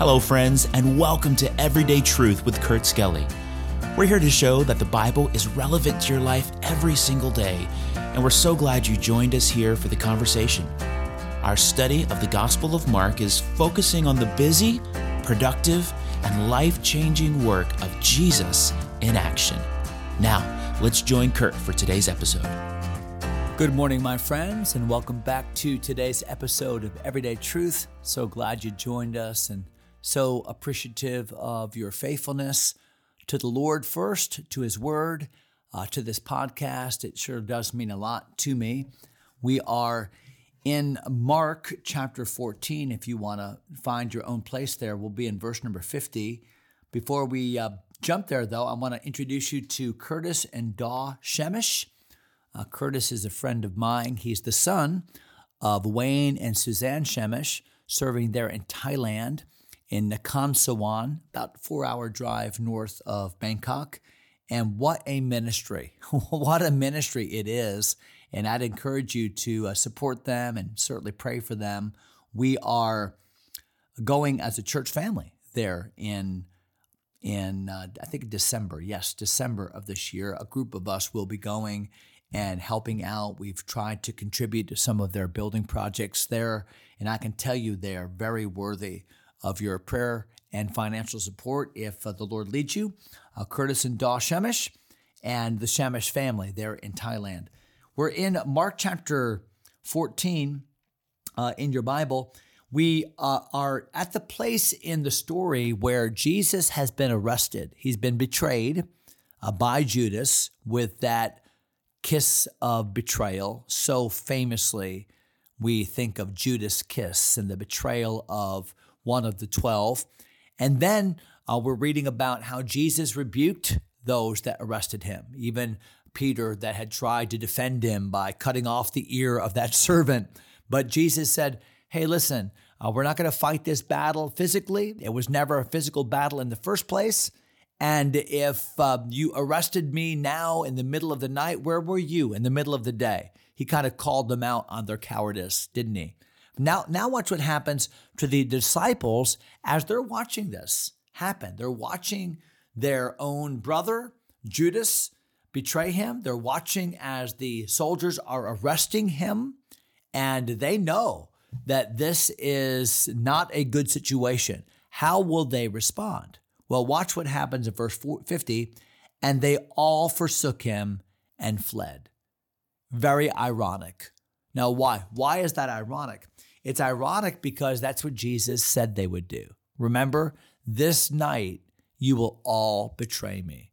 Hello, friends, and welcome to Everyday Truth with Kurt Skelly. We're here to show that the Bible is relevant to your life every single day, and we're so glad you joined us here for the conversation. Our study of the Gospel of Mark is focusing on the busy, productive, and life changing work of Jesus in action. Now, let's join Kurt for today's episode. Good morning, my friends, and welcome back to today's episode of Everyday Truth. So glad you joined us and so appreciative of your faithfulness to the Lord first, to His Word, uh, to this podcast. It sure does mean a lot to me. We are in Mark chapter 14. If you want to find your own place there, we'll be in verse number 50. Before we uh, jump there, though, I want to introduce you to Curtis and Daw Shemish. Uh, Curtis is a friend of mine. He's the son of Wayne and Suzanne Shemish, serving there in Thailand in Nakhon Sawan, about four hour drive north of Bangkok. And what a ministry! what a ministry it is. And I'd encourage you to uh, support them and certainly pray for them. We are going as a church family there in in uh, I think December. Yes, December of this year. A group of us will be going and helping out. We've tried to contribute to some of their building projects there, and I can tell you they are very worthy of your prayer and financial support if uh, the Lord leads you. Uh, Curtis and Daw Shemish and the Shemish family there in Thailand. We're in Mark chapter 14 uh, in your Bible. We uh, are at the place in the story where Jesus has been arrested. He's been betrayed uh, by Judas with that kiss of betrayal. So famously, we think of Judas' kiss and the betrayal of one of the 12. And then uh, we're reading about how Jesus rebuked those that arrested him, even Peter that had tried to defend him by cutting off the ear of that servant. But Jesus said, Hey, listen, uh, we're not going to fight this battle physically. It was never a physical battle in the first place. And if uh, you arrested me now in the middle of the night, where were you in the middle of the day? He kind of called them out on their cowardice, didn't he? Now, now watch what happens to the disciples as they're watching this happen. They're watching their own brother, Judas, betray him. They're watching as the soldiers are arresting him, and they know that this is not a good situation. How will they respond? Well, watch what happens in verse 50 and they all forsook him and fled. Very ironic. Now, why? Why is that ironic? It's ironic because that's what Jesus said they would do. Remember, this night you will all betray me.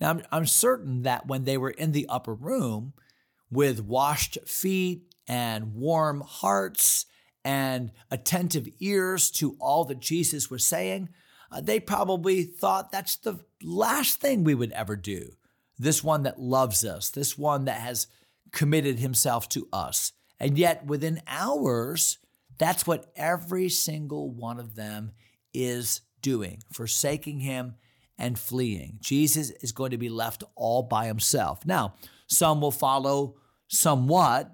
Now, I'm, I'm certain that when they were in the upper room with washed feet and warm hearts and attentive ears to all that Jesus was saying, uh, they probably thought that's the last thing we would ever do. This one that loves us, this one that has committed himself to us. And yet, within hours, that's what every single one of them is doing, forsaking him and fleeing. Jesus is going to be left all by himself. Now, some will follow somewhat,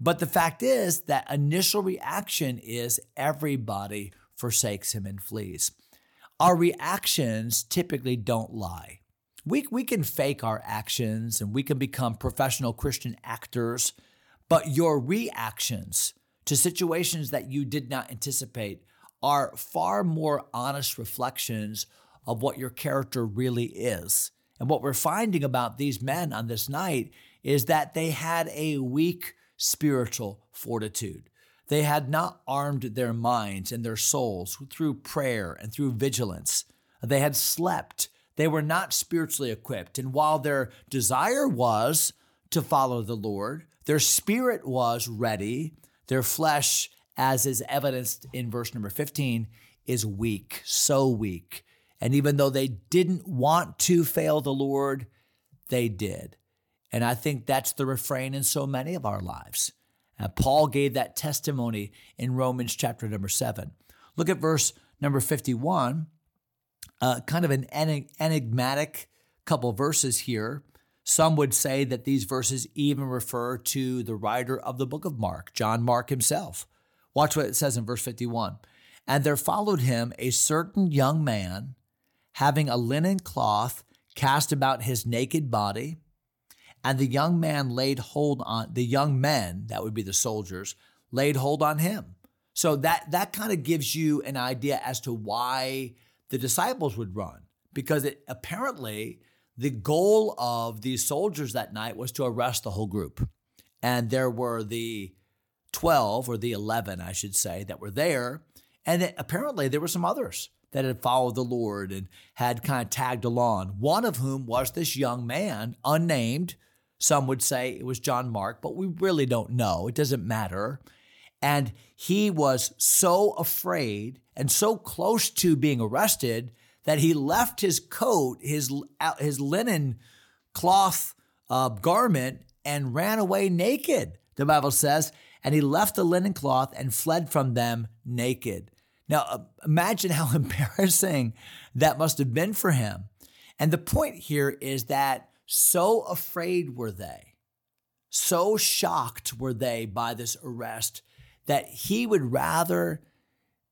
but the fact is that initial reaction is everybody forsakes him and flees. Our reactions typically don't lie. We, we can fake our actions and we can become professional Christian actors, but your reactions to situations that you did not anticipate are far more honest reflections of what your character really is. And what we're finding about these men on this night is that they had a weak spiritual fortitude. They had not armed their minds and their souls through prayer and through vigilance. They had slept. They were not spiritually equipped. And while their desire was to follow the Lord, their spirit was ready their flesh, as is evidenced in verse number 15, is weak, so weak. And even though they didn't want to fail the Lord, they did. And I think that's the refrain in so many of our lives. Uh, Paul gave that testimony in Romans chapter number seven. Look at verse number 51, uh, kind of an enigmatic couple verses here. Some would say that these verses even refer to the writer of the book of Mark, John Mark himself. Watch what it says in verse 51. And there followed him a certain young man, having a linen cloth cast about his naked body. And the young man laid hold on, the young men, that would be the soldiers, laid hold on him. So that, that kind of gives you an idea as to why the disciples would run, because it apparently the goal of these soldiers that night was to arrest the whole group. And there were the 12 or the 11, I should say, that were there. And apparently there were some others that had followed the Lord and had kind of tagged along. One of whom was this young man, unnamed. Some would say it was John Mark, but we really don't know. It doesn't matter. And he was so afraid and so close to being arrested that he left his coat, his, his linen cloth uh, garment, and ran away naked, the Bible says. And he left the linen cloth and fled from them naked. Now, uh, imagine how embarrassing that must have been for him. And the point here is that so afraid were they, so shocked were they by this arrest, that he would rather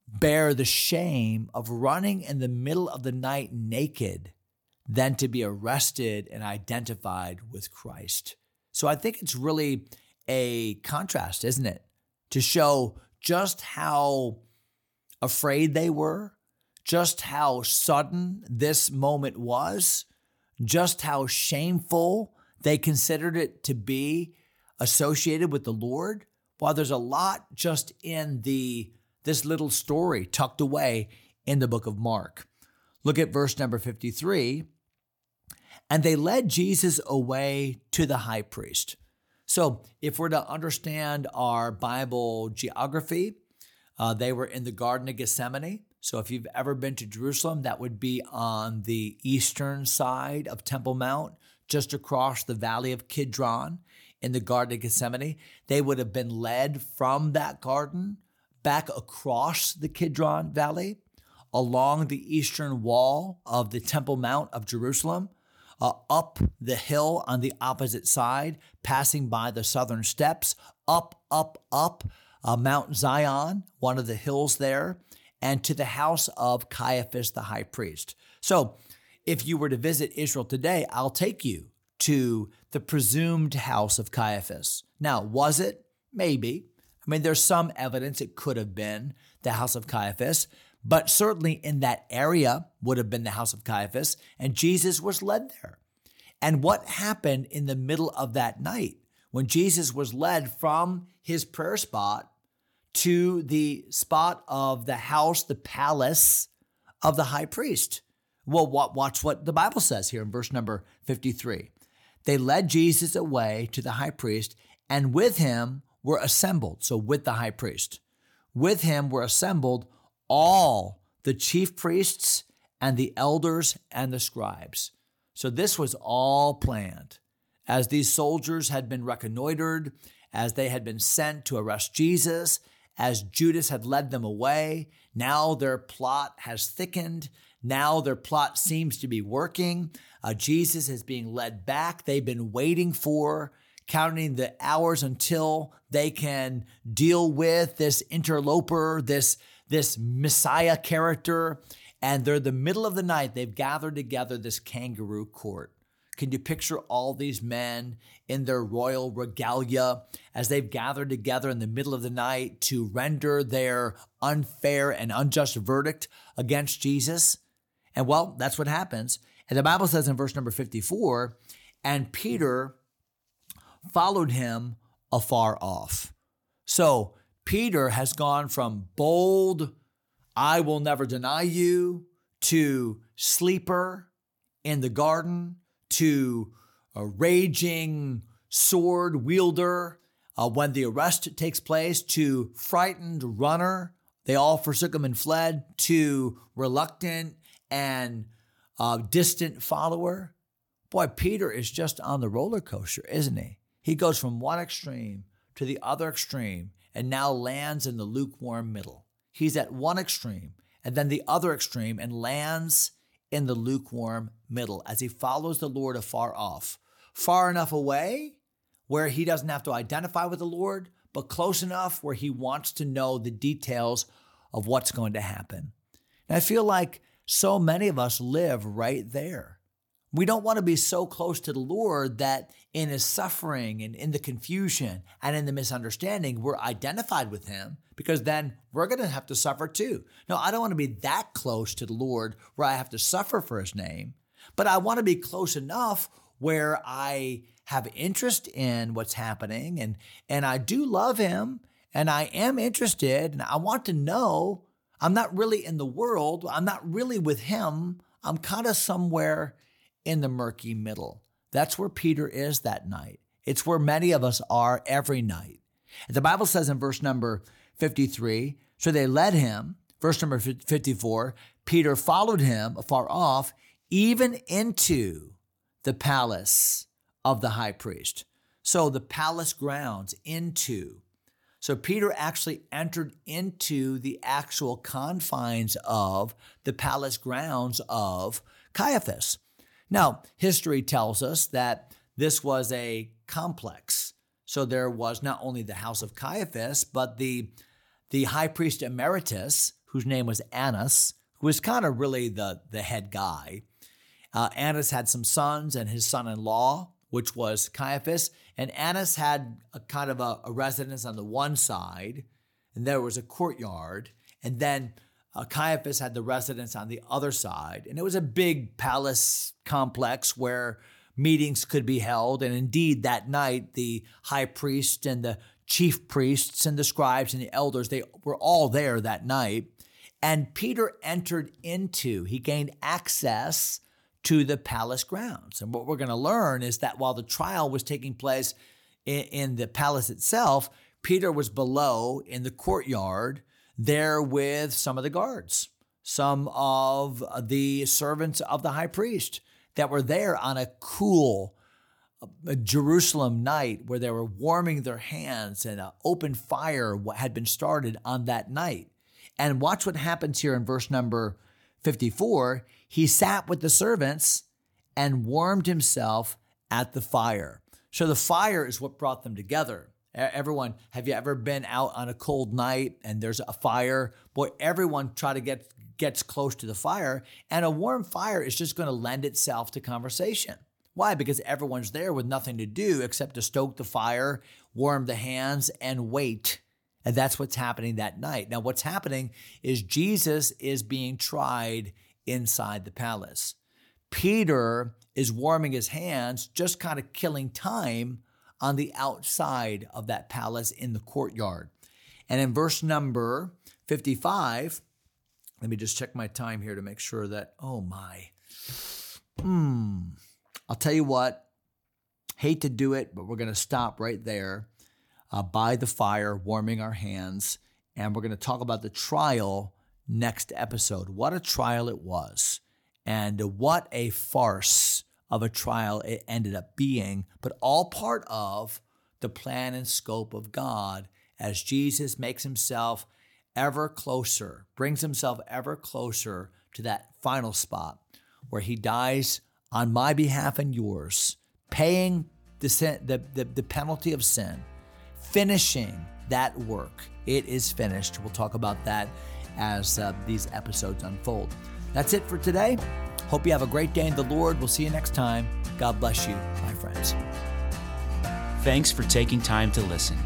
bear the shame of running in the middle of the night naked than to be arrested and identified with Christ. So I think it's really a contrast, isn't it? To show just how afraid they were, just how sudden this moment was, just how shameful they considered it to be associated with the Lord. While there's a lot just in the this little story tucked away in the book of Mark. Look at verse number 53. And they led Jesus away to the high priest. So, if we're to understand our Bible geography, uh, they were in the Garden of Gethsemane. So, if you've ever been to Jerusalem, that would be on the eastern side of Temple Mount, just across the valley of Kidron in the Garden of Gethsemane. They would have been led from that garden back across the Kidron Valley, along the eastern wall of the Temple Mount of Jerusalem, uh, up the hill on the opposite side, passing by the southern steps, up, up, up uh, Mount Zion, one of the hills there, and to the house of Caiaphas the high priest. So, if you were to visit Israel today, I'll take you to the presumed house of Caiaphas. Now, was it? Maybe. I mean, there's some evidence it could have been the house of Caiaphas, but certainly in that area would have been the house of Caiaphas, and Jesus was led there. And what happened in the middle of that night when Jesus was led from his prayer spot to the spot of the house, the palace of the high priest? Well, watch what the Bible says here in verse number 53. They led Jesus away to the high priest, and with him were assembled, so with the high priest, with him were assembled all the chief priests and the elders and the scribes. So this was all planned. As these soldiers had been reconnoitered, as they had been sent to arrest Jesus, as Judas had led them away, now their plot has thickened. Now their plot seems to be working. Uh, Jesus is being led back. They've been waiting for counting the hours until they can deal with this interloper, this, this Messiah character. And they're the middle of the night. They've gathered together this kangaroo court. Can you picture all these men in their royal regalia as they've gathered together in the middle of the night to render their unfair and unjust verdict against Jesus? And well, that's what happens. And the Bible says in verse number 54 and Peter followed him afar off. So Peter has gone from bold, I will never deny you, to sleeper in the garden, to a raging sword wielder uh, when the arrest takes place, to frightened runner. They all forsook him and fled, to reluctant and uh, distant follower. Boy, Peter is just on the roller coaster, isn't he? He goes from one extreme to the other extreme and now lands in the lukewarm middle. He's at one extreme and then the other extreme and lands in the lukewarm middle as he follows the Lord afar off, far enough away where he doesn't have to identify with the Lord, but close enough where he wants to know the details of what's going to happen. And I feel like so many of us live right there. We don't want to be so close to the Lord that in his suffering and in the confusion and in the misunderstanding, we're identified with him because then we're going to have to suffer too. No, I don't want to be that close to the Lord where I have to suffer for his name, but I want to be close enough where I have interest in what's happening and and I do love him and I am interested and I want to know I'm not really in the world, I'm not really with him. I'm kind of somewhere in the murky middle. That's where Peter is that night. It's where many of us are every night. The Bible says in verse number 53 so they led him, verse number 54, Peter followed him afar off, even into the palace of the high priest. So the palace grounds, into. So Peter actually entered into the actual confines of the palace grounds of Caiaphas. Now, history tells us that this was a complex. So there was not only the house of Caiaphas, but the, the high priest emeritus, whose name was Annas, who was kind of really the, the head guy. Uh, Annas had some sons, and his son in law, which was Caiaphas, and Annas had a kind of a, a residence on the one side, and there was a courtyard, and then uh, Caiaphas had the residence on the other side, and it was a big palace complex where meetings could be held. And indeed, that night, the high priest and the chief priests and the scribes and the elders, they were all there that night. And Peter entered into, he gained access to the palace grounds. And what we're going to learn is that while the trial was taking place in, in the palace itself, Peter was below in the courtyard there with some of the guards, some of the servants of the high priest that were there on a cool uh, Jerusalem night where they were warming their hands and an open fire had been started on that night. And watch what happens here in verse number 54. He sat with the servants and warmed himself at the fire. So the fire is what brought them together. Everyone, have you ever been out on a cold night and there's a fire? Boy, everyone try to get gets close to the fire, and a warm fire is just going to lend itself to conversation. Why? Because everyone's there with nothing to do except to stoke the fire, warm the hands, and wait. And that's what's happening that night. Now, what's happening is Jesus is being tried inside the palace. Peter is warming his hands, just kind of killing time on the outside of that palace in the courtyard. And in verse number 55, let me just check my time here to make sure that, oh my. Hmm. I'll tell you what, hate to do it, but we're going to stop right there uh, by the fire, warming our hands. And we're going to talk about the trial next episode. What a trial it was, and what a farce of a trial it ended up being, but all part of the plan and scope of God as Jesus makes himself ever closer, brings himself ever closer to that final spot where he dies on my behalf and yours, paying the, sin, the, the, the penalty of sin, finishing that work. It is finished. We'll talk about that as uh, these episodes unfold. That's it for today. Hope you have a great day in the Lord. We'll see you next time. God bless you, my friends. Thanks for taking time to listen.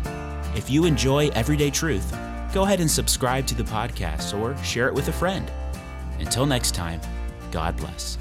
If you enjoy Everyday Truth, go ahead and subscribe to the podcast or share it with a friend. Until next time, God bless.